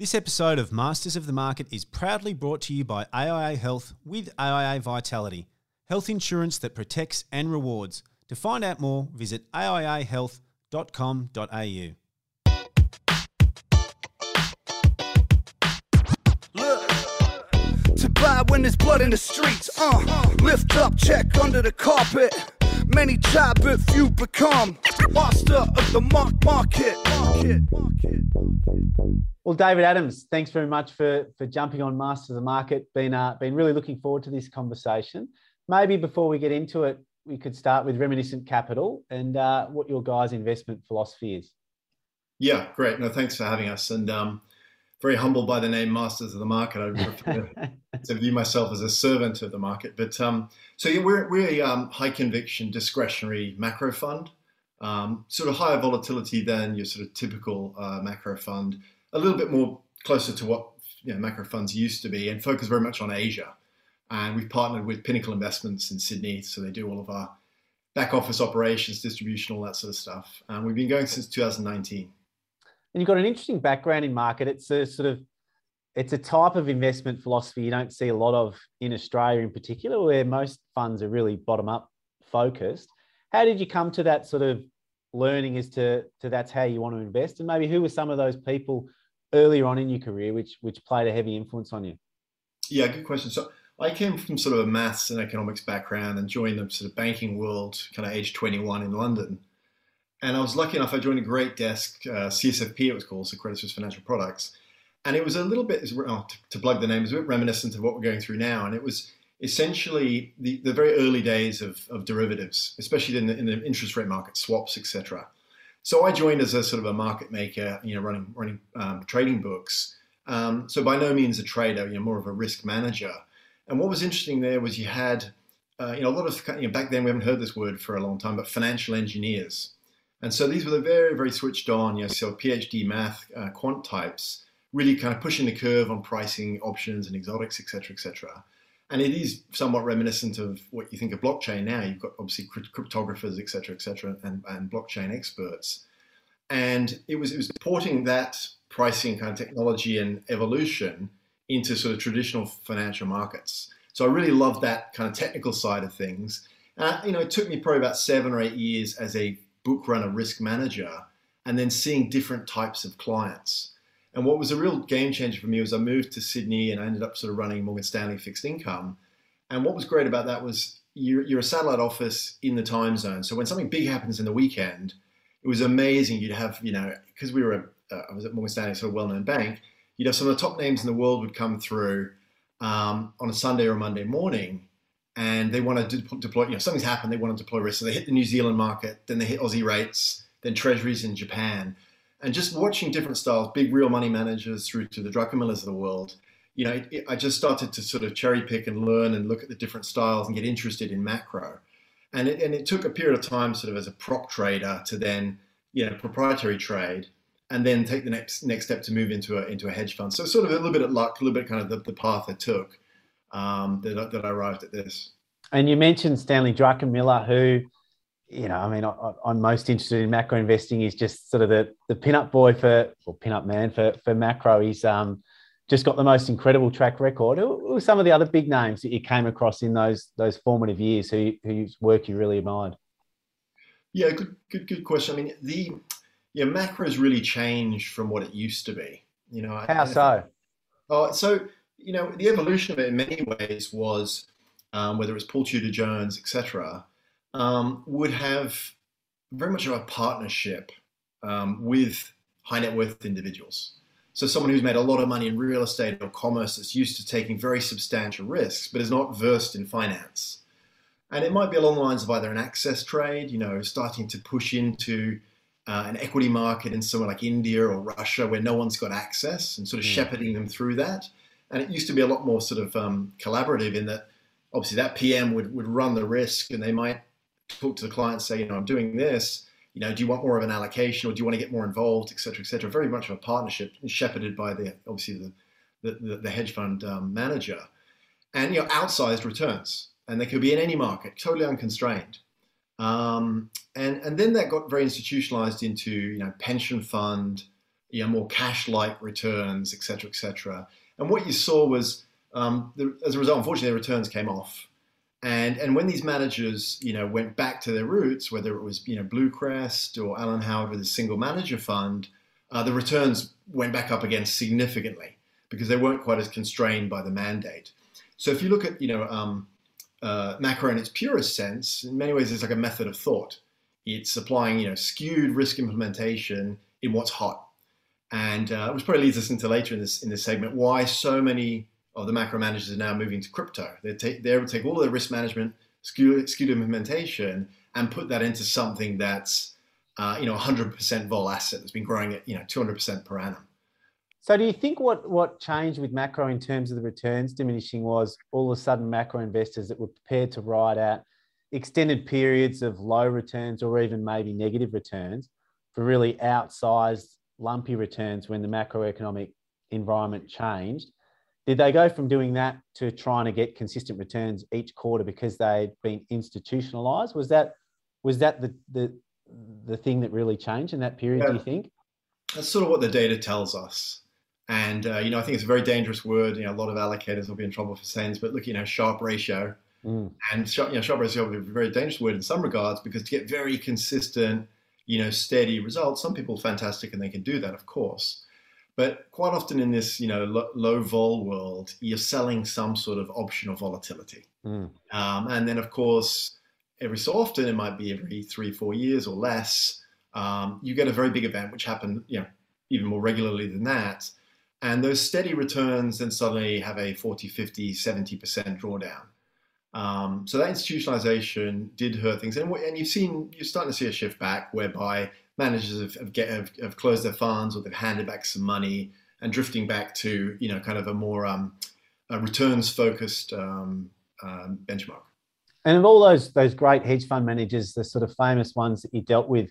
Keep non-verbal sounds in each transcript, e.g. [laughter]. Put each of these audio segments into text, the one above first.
This episode of Masters of the Market is proudly brought to you by AIA Health with AIA Vitality, health insurance that protects and rewards. To find out more, visit aiahealth.com.au. To buy when there's blood in the streets. Uh, lift up, check under the carpet. Many try, but few become master of the mark market. market, market, market. Well, David Adams, thanks very much for for jumping on Masters of the Market. Been uh, been really looking forward to this conversation. Maybe before we get into it, we could start with Reminiscent Capital and uh, what your guys' investment philosophy is. Yeah, great. No, thanks for having us. And um, very humbled by the name Masters of the Market. I prefer [laughs] to view myself as a servant of the market. But um, so yeah, we're, we're a um, high conviction discretionary macro fund, um, sort of higher volatility than your sort of typical uh, macro fund, a little bit more closer to what you know, macro funds used to be, and focus very much on Asia. And we've partnered with Pinnacle Investments in Sydney, so they do all of our back office operations, distribution, all that sort of stuff. And we've been going since 2019. And you've got an interesting background in market. It's a sort of it's a type of investment philosophy you don't see a lot of in Australia in particular, where most funds are really bottom up focused. How did you come to that sort of learning as to, to that's how you want to invest? And maybe who were some of those people earlier on in your career which which played a heavy influence on you? Yeah, good question. So I came from sort of a maths and economics background and joined the sort of banking world kind of age 21 in London. And I was lucky enough, I joined a great desk, uh, CSFP it was called, so Credit Suisse Financial Products. And it was a little bit, oh, to, to, plug the name, a bit reminiscent of what we're going through now. And it was essentially the, the very early days of, of derivatives, especially in the, in the interest rate market, swaps, etc. So I joined as a sort of a market maker, you know, running, running um, trading books. Um, so by no means a trader, you know, more of a risk manager. And what was interesting there was you had, uh, you know, a lot of, you know, back then we haven't heard this word for a long time, but financial engineers. And so these were the very, very switched on, you know, so PhD math, uh, quant types, really kind of pushing the curve on pricing options and exotics, et cetera, et cetera. And it is somewhat reminiscent of what you think of blockchain now. You've got obviously cryptographers, et cetera, et cetera, and, and blockchain experts. And it was, it was porting that pricing kind of technology and evolution into sort of traditional financial markets. So I really loved that kind of technical side of things. Uh, you know, it took me probably about seven or eight years as a book runner risk manager and then seeing different types of clients. And what was a real game changer for me was I moved to Sydney and I ended up sort of running Morgan Stanley fixed income. And what was great about that was you're, you're a satellite office in the time zone. So when something big happens in the weekend, it was amazing. You'd have, you know, because we were, a, uh, I was at Morgan Stanley, sort of well-known bank. You'd have some of the top names in the world would come through um, on a Sunday or a Monday morning, and they want to deploy. You know, something's happened. They want to deploy risk, so they hit the New Zealand market, then they hit Aussie rates, then Treasuries in Japan, and just watching different styles, big real money managers through to the Druckenmillers of the world. You know, it, it, I just started to sort of cherry pick and learn and look at the different styles and get interested in macro. And it, and it took a period of time, sort of as a prop trader, to then you know proprietary trade, and then take the next next step to move into a into a hedge fund. So sort of a little bit of luck, a little bit kind of the, the path I took um, that, that I arrived at this. And you mentioned Stanley Druckenmiller, who, you know, I mean, I, am most interested in macro investing. is just sort of the the pin-up boy for, or pin-up man for for macro. He's um, just got the most incredible track record. Who some of the other big names that you came across in those those formative years who, whose work you really admired? Yeah, good, good, good question. I mean, the yeah, macro has really changed from what it used to be. You know, how so? Oh, so you know, the evolution of it in many ways was um, whether it was Paul Tudor Jones, etc., um, would have very much of a partnership um, with high net worth individuals. So someone who's made a lot of money in real estate or commerce that's used to taking very substantial risks, but is not versed in finance. And it might be along the lines of either an access trade, you know, starting to push into uh, an equity market in somewhere like India or Russia where no one's got access and sort of mm. shepherding them through that. And it used to be a lot more sort of um, collaborative in that obviously that PM would, would run the risk and they might talk to the client say, you know, I'm doing this. You know, do you want more of an allocation or do you want to get more involved, et cetera, et cetera? Very much of a partnership shepherded by the obviously the the, the hedge fund um, manager, and you know, outsized returns, and they could be in any market, totally unconstrained. Um, and and then that got very institutionalized into you know pension fund, you know, more cash-like returns, et cetera, et cetera. And what you saw was, um, the, as a result, unfortunately, the returns came off. And and when these managers, you know, went back to their roots, whether it was you know Bluecrest or Alan Howard with a single manager fund, uh, the returns went back up again significantly because they weren't quite as constrained by the mandate. So if you look at you know um, uh, macro in its purest sense, in many ways it's like a method of thought. It's applying you know skewed risk implementation in what's hot, and uh, which probably leads us into later in this in this segment why so many of the macro managers are now moving to crypto. They take they would take all of their risk management, skewed, skewed implementation, and put that into something that's uh, you know 100% vol asset that's been growing at you know 200% per annum. So, do you think what what changed with macro in terms of the returns diminishing was all of a sudden macro investors that were prepared to ride out extended periods of low returns or even maybe negative returns for really outsized lumpy returns when the macroeconomic environment changed? Did they go from doing that to trying to get consistent returns each quarter because they'd been institutionalized? Was that was that the the the thing that really changed in that period? Yeah. Do you think? That's sort of what the data tells us. And uh, you know, I think it's a very dangerous word. You know, a lot of allocators will be in trouble for saying this, but look, you know, Sharpe ratio, mm. and you know, Sharpe ratio is a very dangerous word in some regards because to get very consistent, you know, steady results, some people are fantastic and they can do that, of course. But quite often in this, you know, low, low vol world, you're selling some sort of optional volatility, mm. um, and then of course, every so often, it might be every three, four years or less, um, you get a very big event, which happen, you know, even more regularly than that and those steady returns then suddenly have a 40, 50, 70% drawdown. Um, so that institutionalization did hurt things. And, and you've seen, you're starting to see a shift back whereby managers have, have, get, have, have closed their funds or they've handed back some money and drifting back to, you know, kind of a more um, returns focused um, um, benchmark. And of all those those great hedge fund managers, the sort of famous ones that you dealt with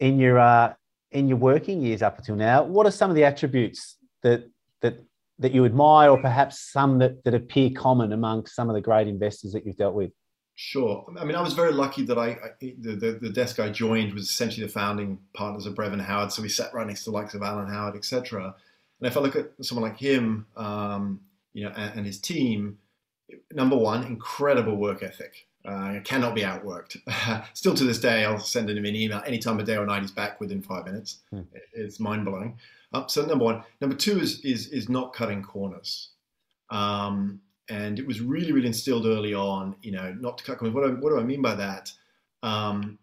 in your uh, in your working years up until now, what are some of the attributes that that that you admire, or perhaps some that, that appear common among some of the great investors that you've dealt with? Sure. I mean, I was very lucky that I, I the, the, the, desk I joined was essentially the founding partners of Brevan Howard, so we sat right next to the likes of Alan Howard, etc. And if I look at someone like him, um, you know, and, and, his team, number one, incredible work ethic. Uh, cannot be outworked. [laughs] Still to this day, I'll send him an email any time of day or night. He's back within five minutes. Hmm. It's mind blowing. Uh, so number one, number two is is is not cutting corners. Um, and it was really really instilled early on. You know, not to cut corners. What do I, what do I mean by that? Um,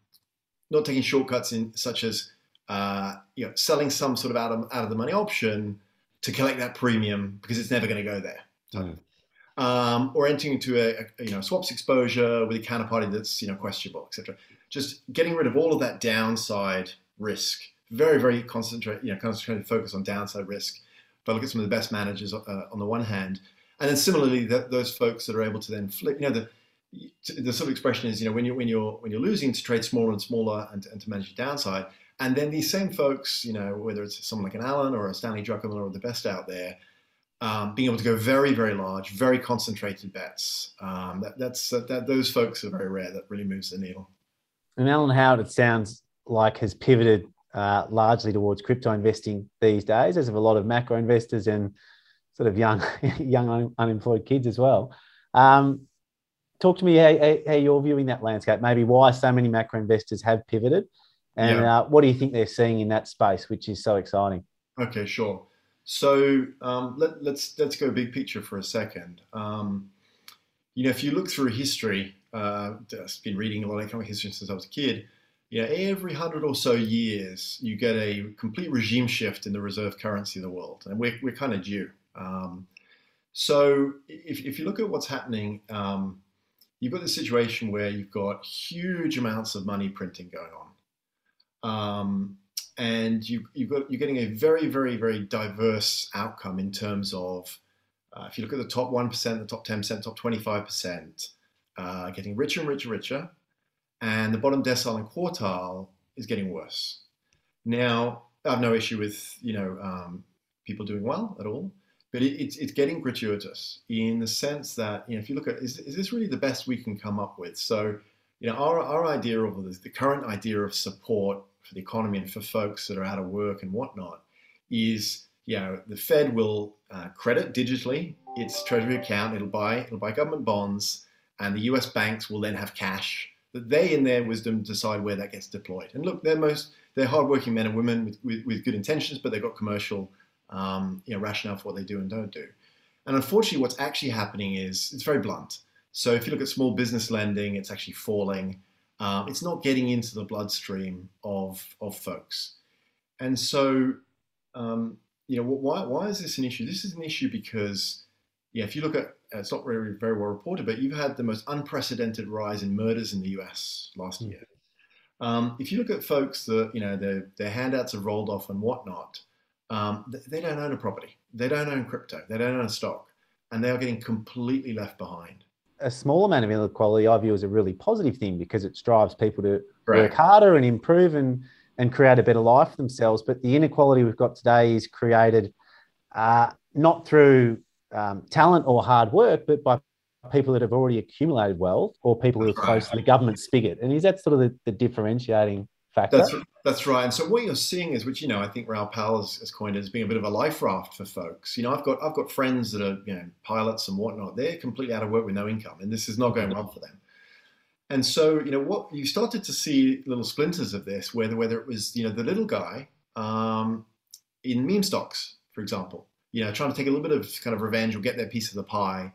not taking shortcuts in such as uh, you know selling some sort of out of out of the money option to collect that premium because it's never going to go there. Mm. Um, or entering into a, a, you know swaps exposure with a counterparty that's you know questionable, etc. Just getting rid of all of that downside risk very, very concentrate, you know, concentrated focus on downside risk. If I look at some of the best managers uh, on the one hand, and then similarly, those folks that are able to then flip, you know, the the sort of expression is, you know, when you're when you're when you're losing to trade smaller and smaller and, and to manage your downside, and then these same folks, you know, whether it's someone like an Alan or a Stanley Druckenmiller or the best out there, um, being able to go very, very large, very concentrated bets. Um, that, that's that, those folks are very rare. That really moves the needle. And Alan Howard, it sounds like has pivoted uh, largely towards crypto investing these days, as of a lot of macro investors and sort of young, [laughs] young unemployed kids as well. Um, talk to me how, how, you're viewing that landscape. Maybe why so many macro investors have pivoted, and yeah. uh, what do you think they're seeing in that space, which is so exciting? Okay, sure. So um, let, us let's, let's go big picture for a second. Um, you know, if you look through history, uh, I've been reading a lot of economic history since I was a kid you know, every hundred or so years, you get a complete regime shift in the reserve currency of the world, and we're, we're kind of due. Um, so if, if you look at what's happening, um, you've got this situation where you've got huge amounts of money printing going on. Um, and you, you've got, you're getting a very, very, very diverse outcome in terms of uh, if you look at the top 1%, the top 10%, top 25%, uh, getting richer and richer, and richer and the bottom decile and quartile is getting worse. Now, I have no issue with you know um, people doing well at all, but it, it's it's getting gratuitous in the sense that you know if you look at is, is this really the best we can come up with? So you know our our idea of the, the current idea of support for the economy and for folks that are out of work and whatnot is you know the Fed will uh, credit digitally its treasury account. It'll buy it'll buy government bonds, and the U.S. banks will then have cash that they, in their wisdom, decide where that gets deployed. And look, they're most they're hardworking men and women with, with, with good intentions, but they've got commercial um, you know, rationale for what they do and don't do. And unfortunately, what's actually happening is it's very blunt. So if you look at small business lending, it's actually falling. Um, it's not getting into the bloodstream of of folks. And so, um, you know, why why is this an issue? This is an issue because, yeah, if you look at it's not very very well reported, but you've had the most unprecedented rise in murders in the U.S. last year. Um, if you look at folks that you know their their handouts have rolled off and whatnot, um, they don't own a property, they don't own crypto, they don't own a stock, and they are getting completely left behind. A small amount of inequality I view as a really positive thing because it drives people to work harder and improve and and create a better life for themselves. But the inequality we've got today is created uh, not through um, talent or hard work, but by people that have already accumulated wealth or people who are close to the government spigot. And is that sort of the, the differentiating factor? That's, that's right. And so what you're seeing is, which you know, I think Raoul Pal has, has coined as being a bit of a life raft for folks. You know, I've got I've got friends that are you know pilots and whatnot. They're completely out of work with no income, and this is not going well for them. And so, you know, what you started to see little splinters of this, whether whether it was you know the little guy um, in meme stocks, for example, you know, trying to take a little bit of kind of revenge or get their piece of the pie.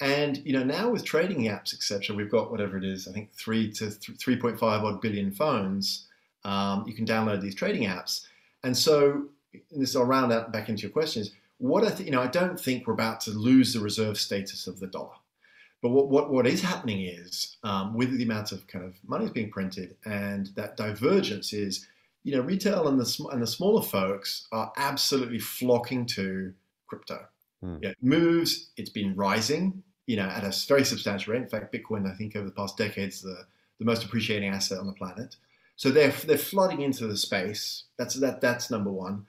And you know, now with trading apps, etc., we've got whatever it is, I think three to three point five odd billion phones. Um, you can download these trading apps, and so this I'll round out back into your questions. What I think, you know, I don't think we're about to lose the reserve status of the dollar. But what, what, what is happening is, um, with the amount of kind of money being printed and that divergence is, you know, retail and the, and the smaller folks are absolutely flocking to crypto. Mm. Yeah, it moves, it's been rising, you know, at a very substantial rate. In fact, Bitcoin, I think over the past decades, the, the most appreciating asset on the planet. So they're, they're flooding into the space. That's, that, that's number one.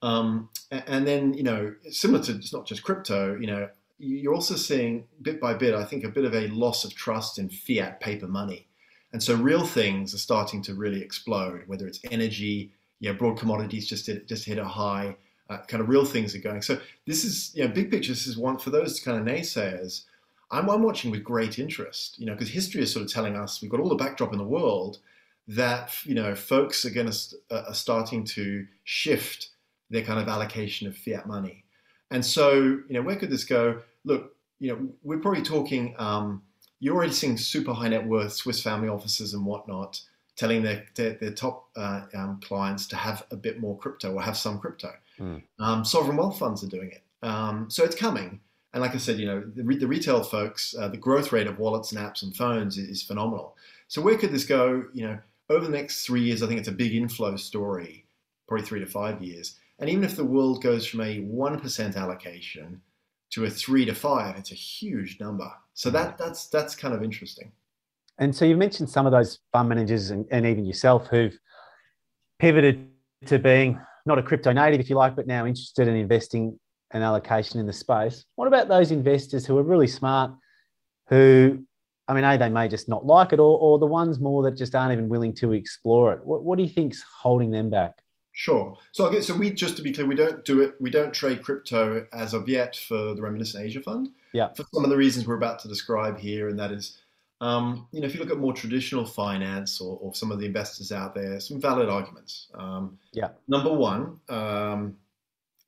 Um, and then, you know, similar to, it's not just crypto, you know, you're also seeing bit by bit, I think, a bit of a loss of trust in fiat paper money. And so real things are starting to really explode, whether it's energy, yeah, broad commodities just hit, just hit a high, uh, kind of real things are going. So this is, you know, big picture, this is one for those kind of naysayers. I'm, I'm watching with great interest, you know, because history is sort of telling us we've got all the backdrop in the world that, you know, folks are going to, uh, are starting to shift their kind of allocation of fiat money. And so, you know, where could this go? look, you know, we're probably talking. Um, you're already seeing super high net worth Swiss family offices and whatnot telling their their, their top uh, um, clients to have a bit more crypto or have some crypto. Mm. Um, sovereign wealth funds are doing it, um, so it's coming. And like I said, you know, the, the retail folks, uh, the growth rate of wallets and apps and phones is, is phenomenal. So where could this go? You know, over the next three years, I think it's a big inflow story, probably three to five years. And even if the world goes from a one percent allocation to a three to five, it's a huge number. So that that's that's kind of interesting. And so you mentioned some of those fund managers and, and even yourself who've pivoted to being not a crypto native, if you like, but now interested in investing an allocation in the space. What about those investors who are really smart, who, I mean, A, they may just not like it, or, or the ones more that just aren't even willing to explore it? What, what do you think's holding them back? Sure. So I guess so. We just to be clear, we don't do it. We don't trade crypto as of yet for the Reminiscent Asia Fund. Yeah. For some of the reasons we're about to describe here, and that is, um, you know, if you look at more traditional finance or, or, some of the investors out there, some valid arguments. Um, yeah. Number one, um,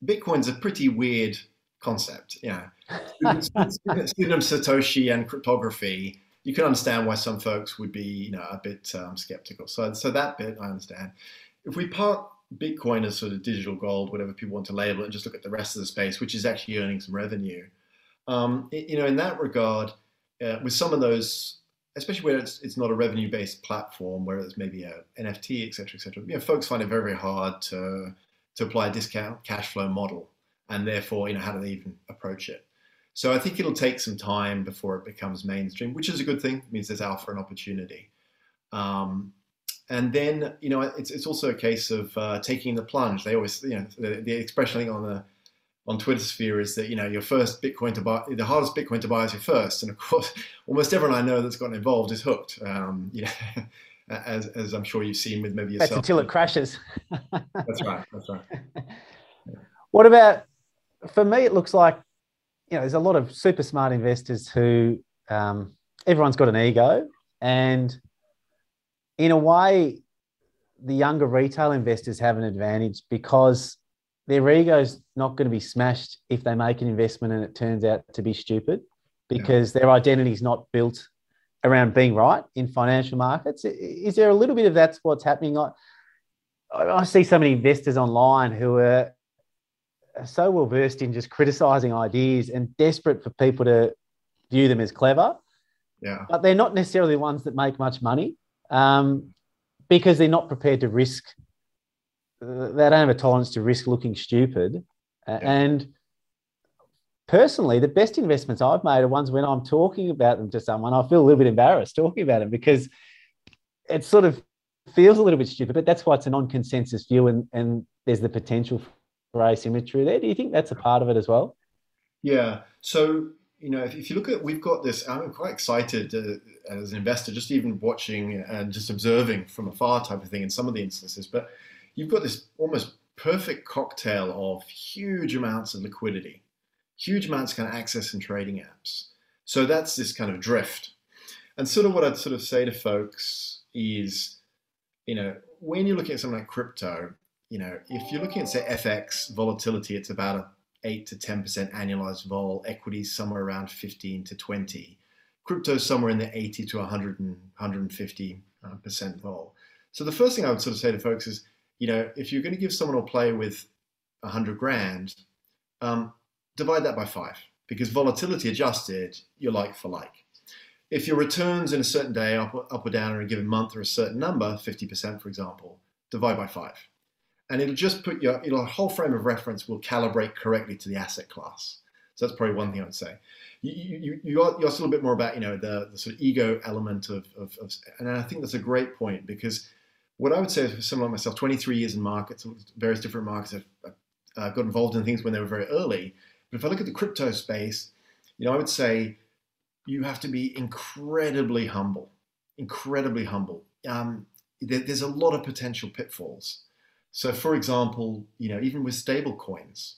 Bitcoin's a pretty weird concept. Yeah. [laughs] of Satoshi and cryptography. You can understand why some folks would be, you know, a bit um, skeptical. So, so that bit I understand. If we part Bitcoin as sort of digital gold, whatever people want to label it, and just look at the rest of the space, which is actually earning some revenue. Um, it, you know, in that regard, uh, with some of those, especially where it's, it's not a revenue-based platform, where it's maybe a NFT, et cetera, et cetera, you know, folks find it very, very hard to to apply a discount cash flow model, and therefore, you know, how do they even approach it? So I think it'll take some time before it becomes mainstream, which is a good thing. It means there's alpha and opportunity. Um, and then you know it's, it's also a case of uh, taking the plunge. They always you know the, the expression on the on Twitter sphere is that you know your first Bitcoin to buy, the hardest Bitcoin to buy is your first, and of course, [laughs] almost everyone I know that's gotten involved is hooked. Um, [laughs] you know, as, as I'm sure you've seen with maybe yourself. That's until it crashes. [laughs] that's right. That's right. What about for me? It looks like you know there's a lot of super smart investors who um, everyone's got an ego, and in a way, the younger retail investors have an advantage because their ego's not going to be smashed if they make an investment and it turns out to be stupid because yeah. their identity is not built around being right in financial markets. Is there a little bit of that's what's happening? I, I see so many investors online who are so well versed in just criticizing ideas and desperate for people to view them as clever. Yeah. But they're not necessarily the ones that make much money um, because they're not prepared to risk. Uh, they don't have a tolerance to risk looking stupid. Yeah. And personally, the best investments I've made are ones when I'm talking about them to someone, I feel a little bit embarrassed talking about them because it sort of feels a little bit stupid, but that's why it's a non-consensus view and, and there's the potential for asymmetry there. Do you think that's a part of it as well? Yeah. So, you know, if, if you look at, we've got this, I'm quite excited uh, as an investor, just even watching and just observing from afar type of thing in some of the instances, but you've got this almost perfect cocktail of huge amounts of liquidity huge amounts of kind of access and trading apps. So that's this kind of drift. And sort of what I'd sort of say to folks is, you know, when you're looking at something like crypto, you know, if you're looking at say FX volatility, it's about a eight to ten percent annualized vol. Equities somewhere around 15 to 20. Crypto somewhere in the 80 to 100 and 150 uh, percent vol. So the first thing I would sort of say to folks is, you know, if you're going to give someone a play with 100 grand, um, divide that by five because volatility adjusted, you're like for like. If your returns in a certain day, up, up or down in a given month, are a certain number, 50% for example, divide by five. And it'll just put your, your whole frame of reference will calibrate correctly to the asset class. So that's probably one thing I would say. You, you, you, you're a little bit more about, you know, the, the sort of ego element of, of, of, and I think that's a great point because what I would say for someone like myself, 23 years in markets, various different markets, I've, I've got involved in things when they were very early but if I look at the crypto space, you know, I would say you have to be incredibly humble, incredibly humble. Um, there, there's a lot of potential pitfalls. So, for example, you know, even with stable coins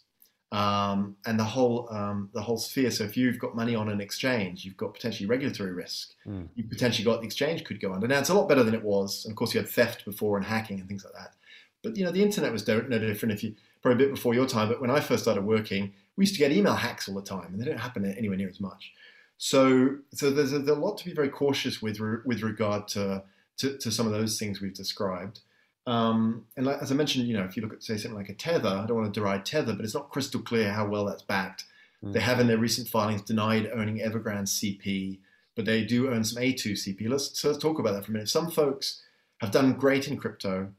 um, and the whole um, the whole sphere. So, if you've got money on an exchange, you've got potentially regulatory risk. Mm. You've potentially got the exchange could go under. Now, it's a lot better than it was. And of course, you had theft before and hacking and things like that. But you know, the internet was no different. If you probably a bit before your time, but when I first started working, we used to get email hacks all the time, and they don't happen anywhere near as much. So, so there's a, there's a lot to be very cautious with with regard to, to, to some of those things we've described. Um, and like, as I mentioned, you know, if you look at say something like a tether, I don't want to deride tether, but it's not crystal clear how well that's backed. Mm. They have in their recent filings denied owning Evergrande CP, but they do own some A2 CP. Let's, so let's talk about that for a minute. Some folks have done great in crypto,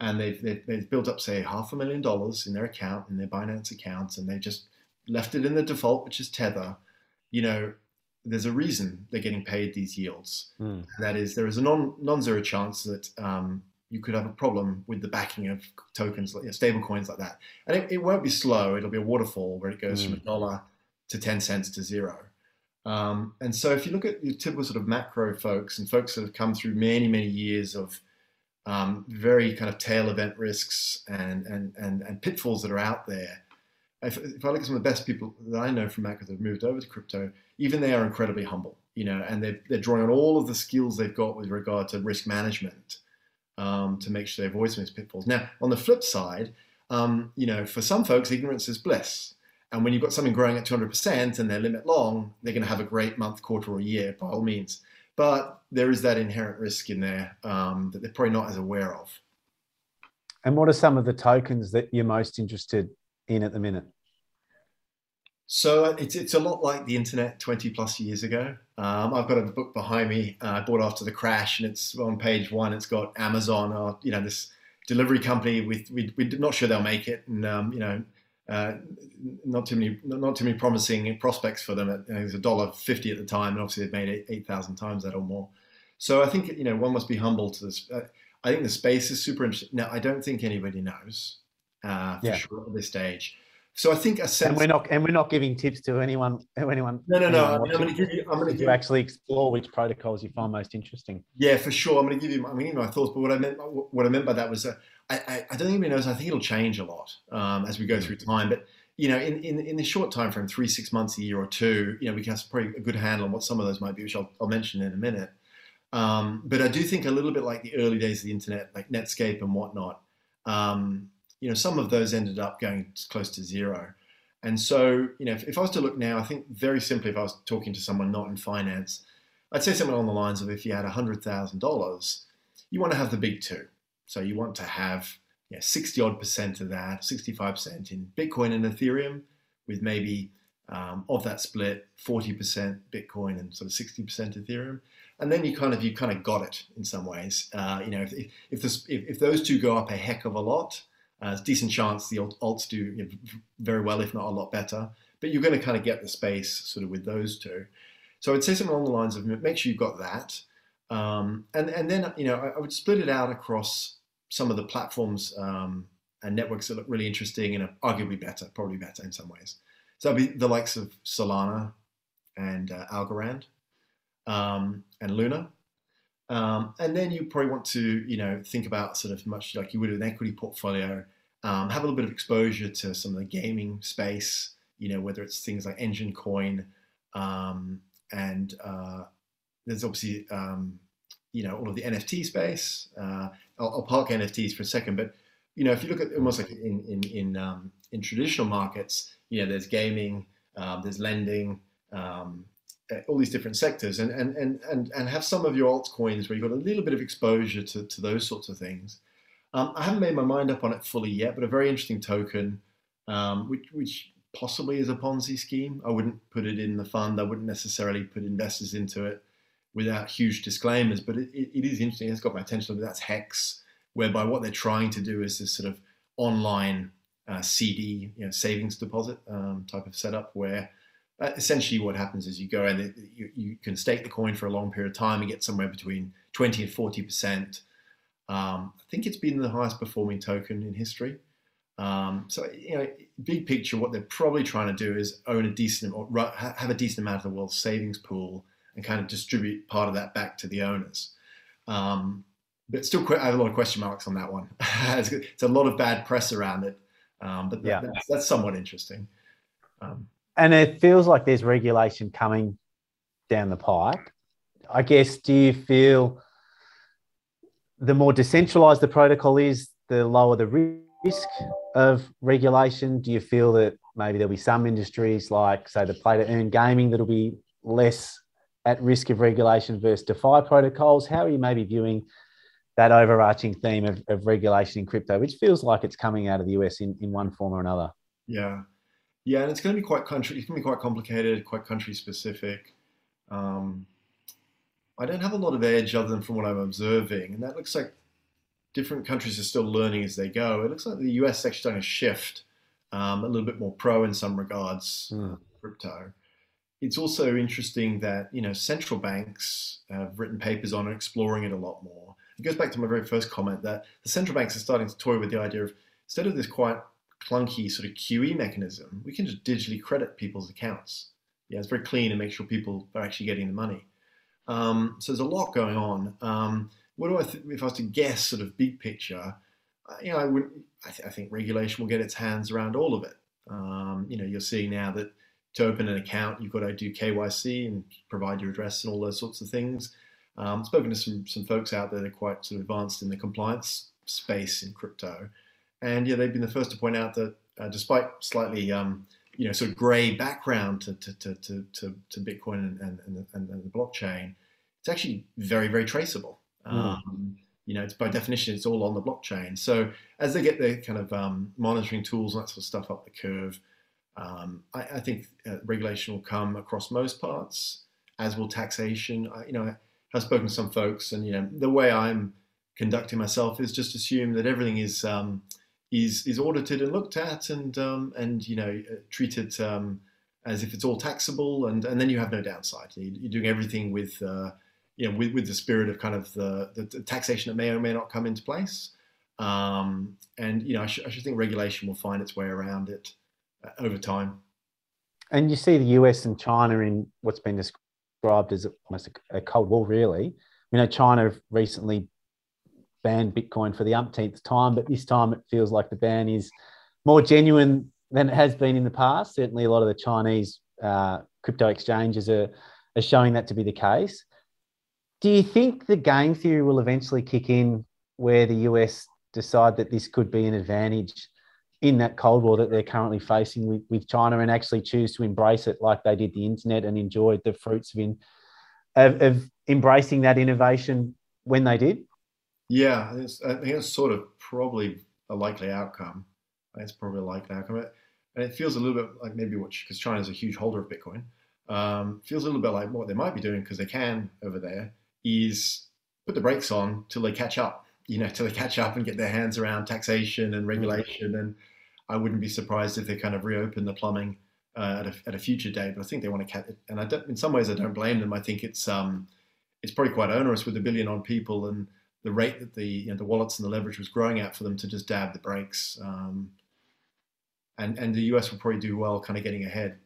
and they've, they've, they've built up say half a million dollars in their account in their Binance accounts, and they just left it in the default, which is Tether, you know, there's a reason they're getting paid these yields. Mm. That is, there is a non non-zero chance that um, you could have a problem with the backing of tokens, like you know, stable coins like that. And it, it, won't be slow; it'll be a waterfall where it goes mm. from a dollar to ten cents to zero. Um, and so, if you look at your typical sort of macro folks and folks that have come through many, many years of um, very kind of tail event risks and, and, and, and pitfalls that are out there, if, if, I look at some of the best people that I know from macro that have moved over to crypto, even they are incredibly humble, you know, and they're, they're drawing on all of the skills they've got with regard to risk management um, to make sure they avoid some of these pitfalls. Now, on the flip side, um, you know, for some folks, ignorance is bliss. And when you've got something growing at 200% and they're limit long, they're going to have a great month, quarter, or year by all means. But there is that inherent risk in there um, that they're probably not as aware of. And what are some of the tokens that you're most interested in at the minute? So uh, it's it's a lot like the internet 20 plus years ago. Um, I've got a book behind me uh, I bought after the crash, and it's on page one. It's got Amazon, or you know, this delivery company. We we we're not sure they'll make it, and um, you know, uh, not too many not too many promising prospects for them. At, you know, it was a dollar fifty at the time, and obviously they've made eight thousand times that or more. So I think you know one must be humble to this. Uh, I think the space is super interesting. Now I don't think anybody knows uh, for yeah. sure at this stage. So I think a sense. And we're not, and we're not giving tips to anyone. Anyone. No, no, no. I am going to give you. I'm going to you actually explore which protocols you find most interesting. Yeah, for sure. I'm going to give you. I'm going to give you my thoughts. But what I meant, what I meant by that was, uh, I, I, I don't think anybody knows. I think it'll change a lot um, as we go through time. But you know, in, in, in the short time frame, three, six months, a year or two, you know, we can have probably a good handle on what some of those might be, which I'll, I'll mention in a minute. Um, but I do think a little bit like the early days of the internet, like Netscape and whatnot, um, you know, some of those ended up going close to zero. And so, you know, if, if, I was to look now, I think very simply, if I was talking to someone not in finance, I'd say something along the lines of if you had $100,000, you want to have the big two. So you want to have yeah, 60 odd percent of that, 65% in Bitcoin and Ethereum, with maybe um, of that split, 40% Bitcoin and sort of 60% Ethereum. And then you kind of you kind of got it in some ways. Uh, you know, if if, this, if, if those two go up a heck of a lot, uh, it's decent chance the alts do you know, very well, if not a lot better. But you're going to kind of get the space sort of with those two. So I'd say something along the lines of make sure you've got that, um, and and then you know I, I, would split it out across some of the platforms um, and networks that look really interesting and arguably better, probably better in some ways. So that'd be the likes of Solana and uh, Algorand um, and Luna. Um, and then you probably want to, you know, think about sort of much like you would with an equity portfolio, um, have a little bit of exposure to some of the gaming space, you know, whether it's things like Enjin Coin, um, and uh, there's obviously um, you know all of the NFT space. Uh, I'll, I'll, park NFTs for a second, but you know if you look at almost like in in in, um, in traditional markets, you know there's gaming, um, there's lending, um, uh, all these different sectors, and and and and and have some of your altcoins where you've got a little bit of exposure to to those sorts of things. Um, I haven't made my mind up on it fully yet, but a very interesting token, um, which which possibly is a Ponzi scheme. I wouldn't put it in the fund. I wouldn't necessarily put investors into it without huge disclaimers, but it, it, it is interesting. It's got my attention. That's Hex, whereby what they're trying to do is this sort of online uh, CD, you know, savings deposit um, type of setup where essentially what happens is you go and you, you, can stake the coin for a long period of time and get somewhere between 20 and 40 percent. Um, I think it's been the highest performing token in history. Um, so you know, big picture, what they're probably trying to do is own a decent or have a decent amount of the world's savings pool and kind of distribute part of that back to the owners. Um, but still, I have a lot of question marks on that one. [laughs] it's a lot of bad press around it, um, but yeah. that's, that's, somewhat interesting. Um, and it feels like there's regulation coming down the pipe. I guess, do you feel the more decentralized the protocol is, the lower the risk of regulation? Do you feel that maybe there'll be some industries like, say, the play to earn gaming that'll be less at risk of regulation versus DeFi protocols? How are you maybe viewing that overarching theme of, of regulation in crypto, which feels like it's coming out of the US in, in one form or another? Yeah. Yeah, and it's going to be quite country. It's going to be quite complicated, quite country specific. Um, I don't have a lot of edge other than from what I'm observing, and that looks like different countries are still learning as they go. It looks like the US is actually starting to shift um, a little bit more pro in some regards, mm. crypto it's also interesting that you know central banks have written papers on it, exploring it a lot more. It goes back to my very first comment that the central banks are starting to toy with the idea of instead of this quite clunky sort of QE mechanism, we can just digitally credit people's accounts. Yeah, it's very clean and make sure people are actually getting the money. Um, so there's a lot going on. Um, what do I th- if I was to guess, sort of big picture? Uh, you know, I would. I, th- I, think regulation will get its hands around all of it. Um, you know, you're seeing now that to open an account, you've got to do KYC and provide your address and all those sorts of things. Um, spoken to some some folks out there that are quite sort of advanced in the compliance space in crypto, and yeah, they've been the first to point out that uh, despite slightly um, you know sort of grey background to to, to, to, to Bitcoin and, and, and, and, the blockchain, it's actually very very traceable. Mm. Um, you know, it's by definition, it's all on the blockchain. So as they get their kind of um, monitoring tools and that sort of stuff up the curve, um, I, I, think uh, regulation will come across most parts, as will taxation. I, you know, I've spoken to some folks, and you know, the way I'm conducting myself is just assume that everything is um, is is audited and looked at, and um, and you know, uh, treated um, as if it's all taxable, and and then you have no downside. You're doing everything with uh, you know with, with the spirit of kind of the, the, taxation that may or may not come into place. Um, and you know, I, sh- I should think regulation will find its way around it over time. And you see the US and China in what's been described as almost a, Cold War, really. You know China recently banned Bitcoin for the umpteenth time, but this time it feels like the ban is more genuine than it has been in the past. Certainly, a lot of the Chinese uh, crypto exchanges are, are showing that to be the case. Do you think the game theory will eventually kick in where the US decide that this could be an advantage in that Cold War that they're currently facing with, with China and actually choose to embrace it like they did the internet and enjoyed the fruits of, in, of, of embracing that innovation when they did? Yeah, I think it's sort of probably a likely outcome. It's probably a likely outcome. And it feels a little bit like maybe what, because is a huge holder of Bitcoin, um, feels a little bit like what they might be doing because they can over there is put the brakes on till they catch up, you know, [laughs] till they catch up and get their hands around taxation and regulation. And I wouldn't be surprised if they kind of reopen the plumbing uh, at, a, at a future date. But I think they want to catch it. And I don't, in some ways, I don't blame them. I think it's um, it's probably quite onerous with a billion on people and the rate that the you know, the wallets and the leverage was growing at for them to just dab the brakes. Um, and and the US will probably do well, kind of getting ahead.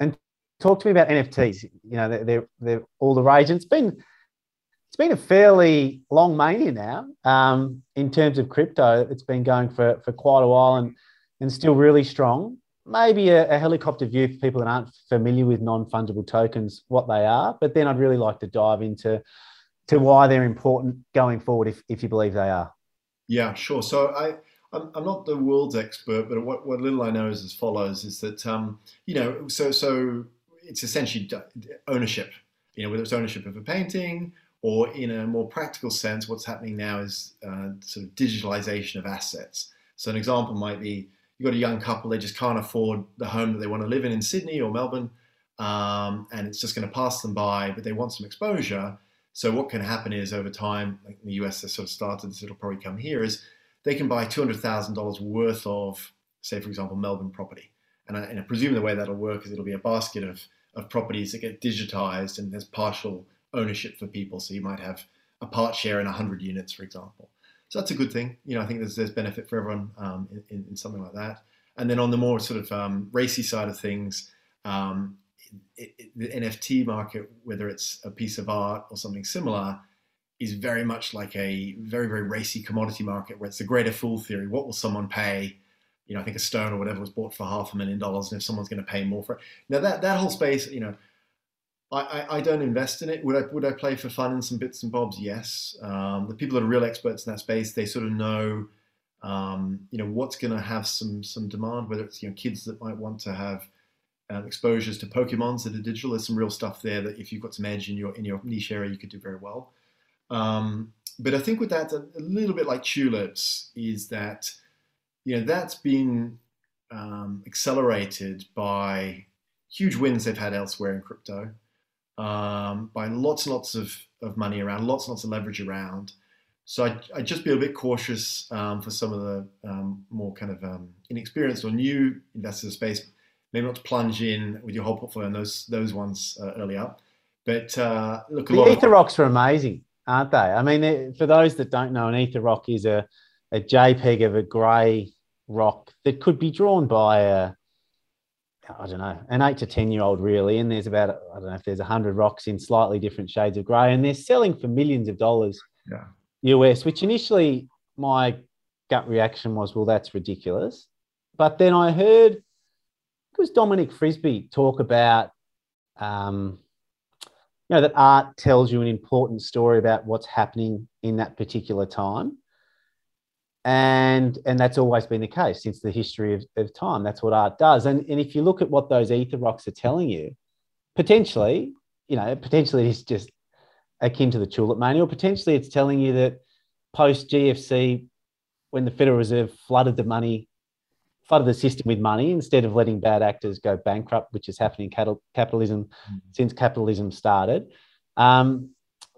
And talk to me about NFTs. You know, they're they're, they're all the rage. And it's been it's been a fairly long mania now um, in terms of crypto. It's been going for for quite a while and and still really strong. Maybe a, a helicopter view for people that aren't familiar with non fungible tokens, what they are. But then I'd really like to dive into to why they're important going forward, if if you believe they are. Yeah, sure. So I I'm, not the world's expert, but what, what little I know is as follows: is that um, you know, so so it's essentially ownership. You know, whether it's ownership of a painting or in a more practical sense, what's happening now is uh, sort of digitalization of assets. So an example might be you've got a young couple, they just can't afford the home that they want to live in in Sydney or Melbourne, um, and it's just going to pass them by, but they want some exposure. So what can happen is over time, like in the US, has sort of started this, it'll probably come here, is they can buy $200,000 worth of, say, for example, Melbourne property. And I, and I, presume the way that'll work is it'll be a basket of, of properties that get digitized and there's partial ownership for people. So you might have a part share in 100 units, for example. So that's a good thing. You know, I think there's, there's benefit for everyone um, in, in, something like that. And then on the more sort of um, racy side of things, um, it, the NFT market, whether it's a piece of art or something similar, is very much like a very very racy commodity market where it's the greater fool theory. What will someone pay? You know, I think a stone or whatever was bought for half a million dollars, and if someone's going to pay more for it, now that that whole space, you know, I, I, I, don't invest in it. Would I would I play for fun and some bits and bobs? Yes. Um, the people that are real experts in that space, they sort of know, um, you know, what's going to have some some demand. Whether it's you know kids that might want to have um, exposures to Pokemons that are digital. There's some real stuff there that if you've got some edge in your in your niche area, you could do very well. Um, but I think with that, a, little bit like tulips, is that you know that's been um, accelerated by huge wins they've had elsewhere in crypto, um, by lots and lots of, of money around, lots and lots of leverage around. So I'd, I'd just be a bit cautious um, for some of the um, more kind of um, inexperienced or new investors in space. Maybe not to plunge in with your whole portfolio on those those ones uh, early up. But uh, look, the ether of- rocks are amazing aren't they? I mean, for those that don't know, an ether rock is a, a JPEG of a grey rock that could be drawn by a, I don't know, an eight to 10 year old, really. And there's about, I don't know if there's 100 rocks in slightly different shades of grey, and they're selling for millions of dollars yeah. US, which initially my gut reaction was, well, that's ridiculous. But then I heard, it was Dominic Frisby talk about, um, you know that art tells you an important story about what's happening in that particular time? And and that's always been the case since the history of, of time. That's what art does. And, and if you look at what those ether rocks are telling you potentially you know potentially it's just akin to the tulip mania or potentially it's telling you that post gfc when the federal reserve flooded the money flooded the system with money instead of letting bad actors go bankrupt, which has happened in capitalism mm-hmm. since capitalism started. Um,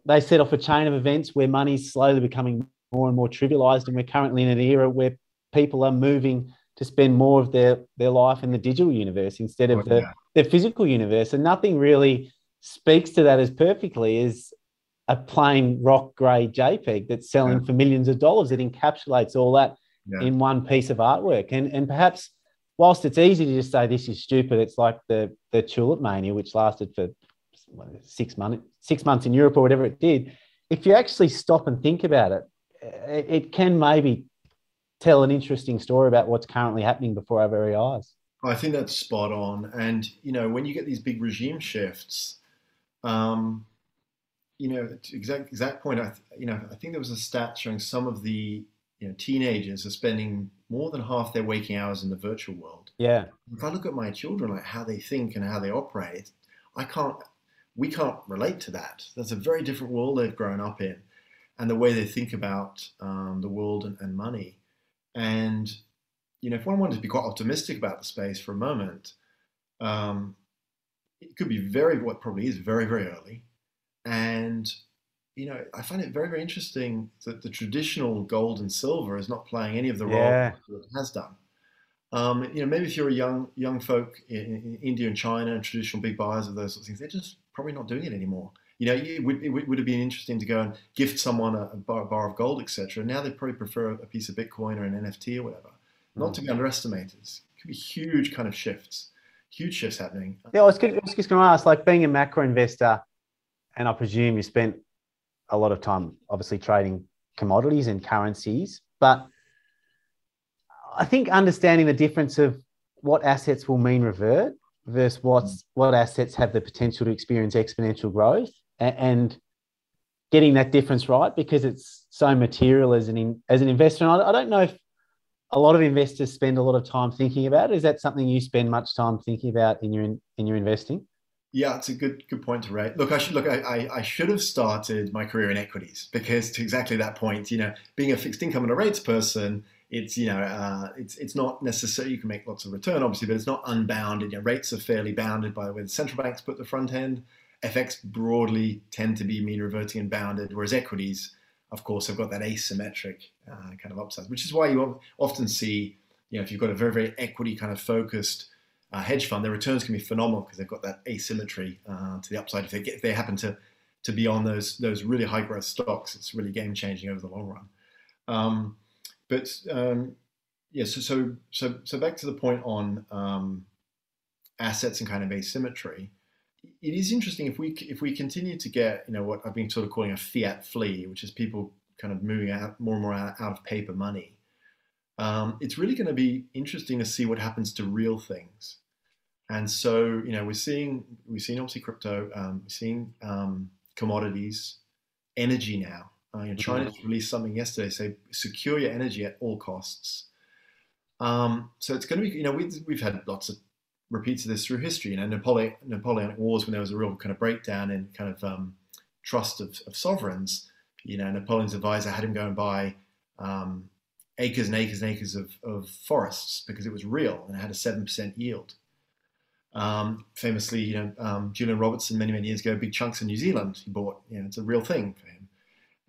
they set off a chain of events where money's slowly becoming more and more trivialized, and we're currently in an era where people are moving to spend more of their, their life in the digital universe instead of the, the physical universe. And nothing really speaks to that as perfectly as a plain rock grey JPEG that's selling yeah. for millions of dollars. It encapsulates all that yeah. in one piece of artwork. And and perhaps whilst it's easy to just say this is stupid, it's like the the tulip mania, which lasted for six months six months in Europe or whatever it did. If you actually stop and think about it, it, it can maybe tell an interesting story about what's currently happening before our very eyes. I think that's spot on. And you know, when you get these big regime shifts, um, you know, exact exact point. I you know, I think there was a stat showing some of the you know teenagers are spending more than half their waking hours in the virtual world. Yeah. If I look at my children, like how they think and how they operate, I can't. We can't relate to that. That's a very different world they've grown up in, and the way they think about um, the world and, and money. And you know, if one wanted to be quite optimistic about the space for a moment, um, it could be very, what probably is very, very early. And, you know, I find it very, very interesting that the traditional gold and silver is not playing any of the role Yeah. that it has done. Um, you know, maybe if you're a young young folk in, in India and China and traditional big buyers of those sorts of things, they're just probably not doing it anymore. You know, it would, it would have been interesting to go and gift someone a, a bar, bar of gold, etc. Now they probably prefer a piece of Bitcoin or an NFT or whatever. Not to be underestimated. It could be huge kind of shifts, huge shifts happening. Yeah, I was, I was just going to ask, like being a macro investor, and I presume you spent a lot of time obviously trading commodities and currencies, but I think understanding the difference of what assets will mean revert versus what's what assets have the potential to experience exponential growth and, and getting that difference right because it's so material as an in, as an investor. And I, I don't know if a lot of investors spend a lot of time thinking about it. Is that something you spend much time thinking about in your in, in your investing? Yeah, it's a good good point to raise. Look, I should look. I, I, should have started my career in equities because to exactly that point, you know, being a fixed income and a rates person, it's you know, uh, it's it's not necessarily you can make lots of return, obviously, but it's not unbounded. You know, rates are fairly bounded by way the central banks put the front end. FX broadly tend to be mean reverting and bounded, whereas equities, of course, have got that asymmetric uh, kind of upside, which is why you often see, you know, if you've got a very very equity kind of focused uh, hedge fund, their returns can be phenomenal because they've got that asymmetry uh, to the upside. If they get, if they happen to to be on those those really high growth stocks, it's really game changing over the long run. Um, but um, yeah, so, so so so back to the point on um, assets and kind of asymmetry. It is interesting if we if we continue to get you know what I've been sort of calling a fiat flee, which is people kind of moving out more and more out, out of paper money. Um, it's really going to be interesting to see what happens to real things. And so, you know, we're seeing we've seen obviously crypto, um, we're seeing um, commodities, energy now. Uh, you know, China just released something yesterday, say secure your energy at all costs. Um, so it's going to be, you know, we've, we've had lots of repeats of this through history. You know, Napoleon, Napoleonic Wars when there was a real kind of breakdown in kind of um, trust of, of, sovereigns. You know, Napoleon's advisor had him go and buy um, acres and acres and acres of, of forests because it was real and it had a seven percent yield. Um, famously, you know, um, Julian Robertson many many years ago, big chunks in New Zealand he bought. You know, it's a real thing for him.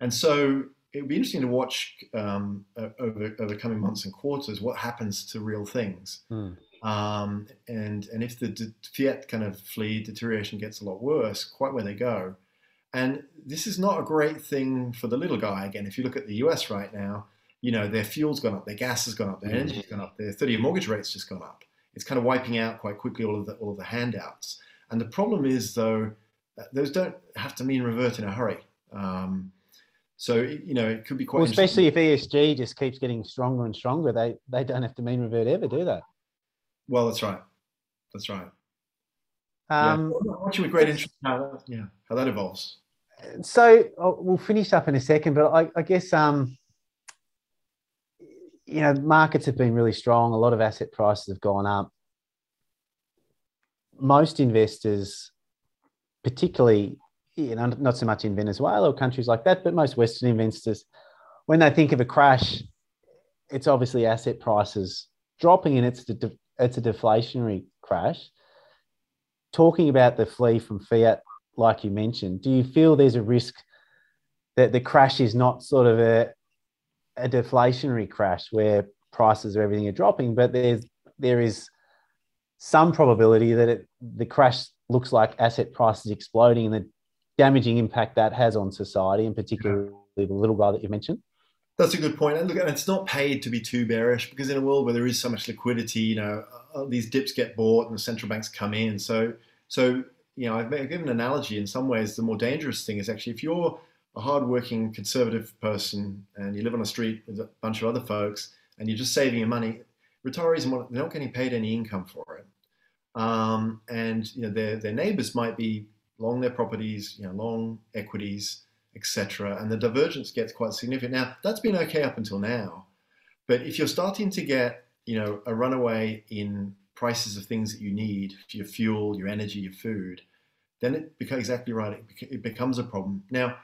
And so it would be interesting to watch um, over over coming months and quarters what happens to real things. Mm. Um, and and if the de- fiat kind of flee deterioration gets a lot worse, quite where they go. And this is not a great thing for the little guy. Again, if you look at the US right now, you know their fuel's gone up, their gas has gone up, their energy's gone up, their 30-year mortgage rate's just gone up. It's kind of wiping out quite quickly all of the all of the handouts. And the problem is though, those don't have to mean revert in a hurry. Um, so you know it could be quite. Well, especially if ESG just keeps getting stronger and stronger, they they don't have to mean revert ever, do they? Well, that's right. That's right. Um, yeah. Watching with great interest how that, yeah how that evolves. So oh, we'll finish up in a second, but I, I guess um, you know markets have been really strong. A lot of asset prices have gone up. Most investors, particularly you know, not so much in Venezuela or countries like that, but most Western investors, when they think of a crash, it's obviously asset prices dropping, and it's the it's a deflationary crash. Talking about the flee from fiat, like you mentioned, do you feel there's a risk that the crash is not sort of a, a deflationary crash where prices of everything are dropping, but there's there is some probability that it, the crash looks like asset prices exploding and the damaging impact that has on society, and particularly the little guy that you mentioned. That's a good point. And look, it's not paid to be too bearish because in a world where there is so much liquidity, you know, uh, these dips get bought and the central banks come in. So, so you know, I've given an analogy. In some ways, the more dangerous thing is actually if you're a hardworking conservative person and you live on a street with a bunch of other folks and you're just saving your money, retirees they're not getting paid any income for it. Um, and you know their their neighbors might be long their properties, you know, long equities, etc. And the divergence gets quite significant. Now that's been okay up until now, but if you're starting to get you know a runaway in prices of things that you need, your fuel, your energy, your food, then it becomes exactly right. It becomes a problem. Now,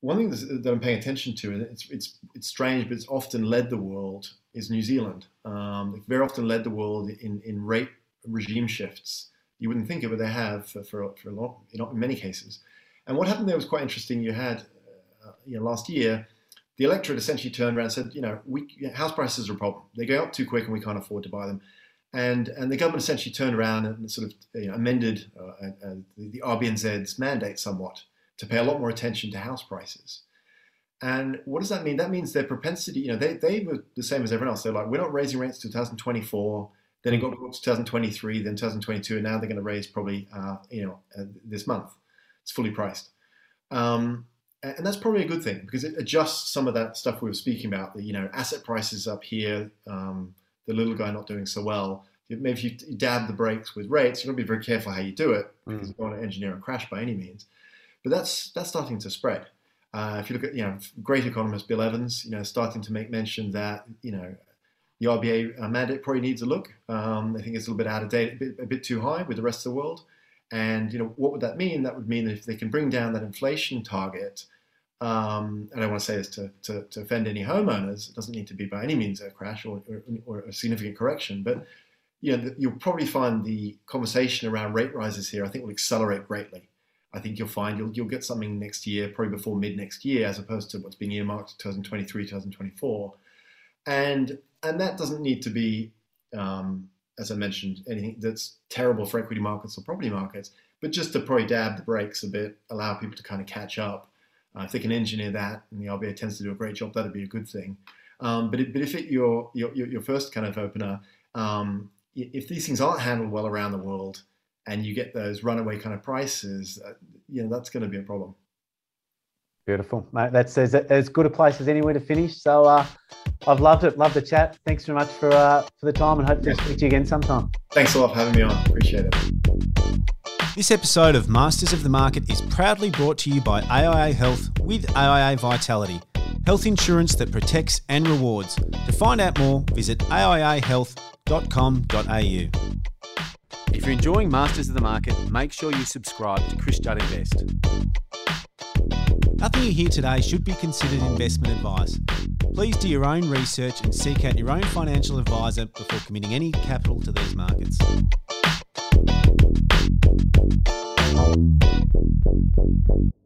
one thing that I'm paying attention to, and it's it's it's strange, but it's often led the world, is New Zealand. Um, very often led the world in in rate regime shifts. You wouldn't think it, but they have for for, for a lot, in many cases. And what happened there was quite interesting. You had, uh, you know, last year, the electorate essentially turned around and said, you know, we, house prices are a problem. They go up too quick, and we can't afford to buy them. And and the government essentially turned around and sort of you know, amended uh, uh, the, the RBNZ's mandate somewhat to pay a lot more attention to house prices. And what does that mean? That means their propensity, you know, they, they were the same as everyone else. They're like, we're not raising rates to 2024. Then it got to 2023, then 2022, and now they're going to raise probably, uh, you know, uh, this month. It's fully priced. Um, and that's probably a good thing because it adjusts some of that stuff we were speaking about. The you know asset prices up here, um, the little guy not doing so well. Maybe if you dab the brakes with rates, you've got to be very careful how you do it because mm. you don't want to engineer a crash by any means. But that's that's starting to spread. Uh, if you look at you know great economist Bill Evans, you know starting to make mention that you know the RBA uh, mandate probably needs a look. Um, I think it's a little bit out of date, a bit, a bit too high with the rest of the world. And you know what would that mean? That would mean that if they can bring down that inflation target, um, and I don't want to say this to, to, to, offend any homeowners. It doesn't need to be by any means a crash or, or, or a significant correction, but you know, you'll probably find the conversation around rate rises here. I think will accelerate greatly. I think you'll find you'll, you'll get something next year, probably before mid next year, as opposed to what's being earmarked 2023, 2024. And and that doesn't need to be, um, as I mentioned, anything that's terrible for equity markets or property markets, but just to probably dab the brakes a bit, allow people to kind of catch up. Uh, if they can engineer that, and the RBA tends to do a great job, that'd be a good thing. Um, but, it, but if it, your, your your first kind of opener, um, if these things aren't handled well around the world, and you get those runaway kind of prices, uh, you know, that's going to be a problem. Beautiful, mate. That's as, as good a place as anywhere to finish. So uh, I've loved it. Loved the chat. Thanks very much for uh, for the time and hope to speak to you again sometime. Thanks a lot for having me on. Appreciate it. This episode of Masters of the Market is proudly brought to you by AIA Health with AIA Vitality, health insurance that protects and rewards. To find out more, visit aiahealth.com.au. If you're enjoying Masters of the Market, make sure you subscribe to Chris Judd Invest. Nothing you hear today should be considered investment advice. Please do your own research and seek out your own financial advisor before committing any capital to these markets. Thank you.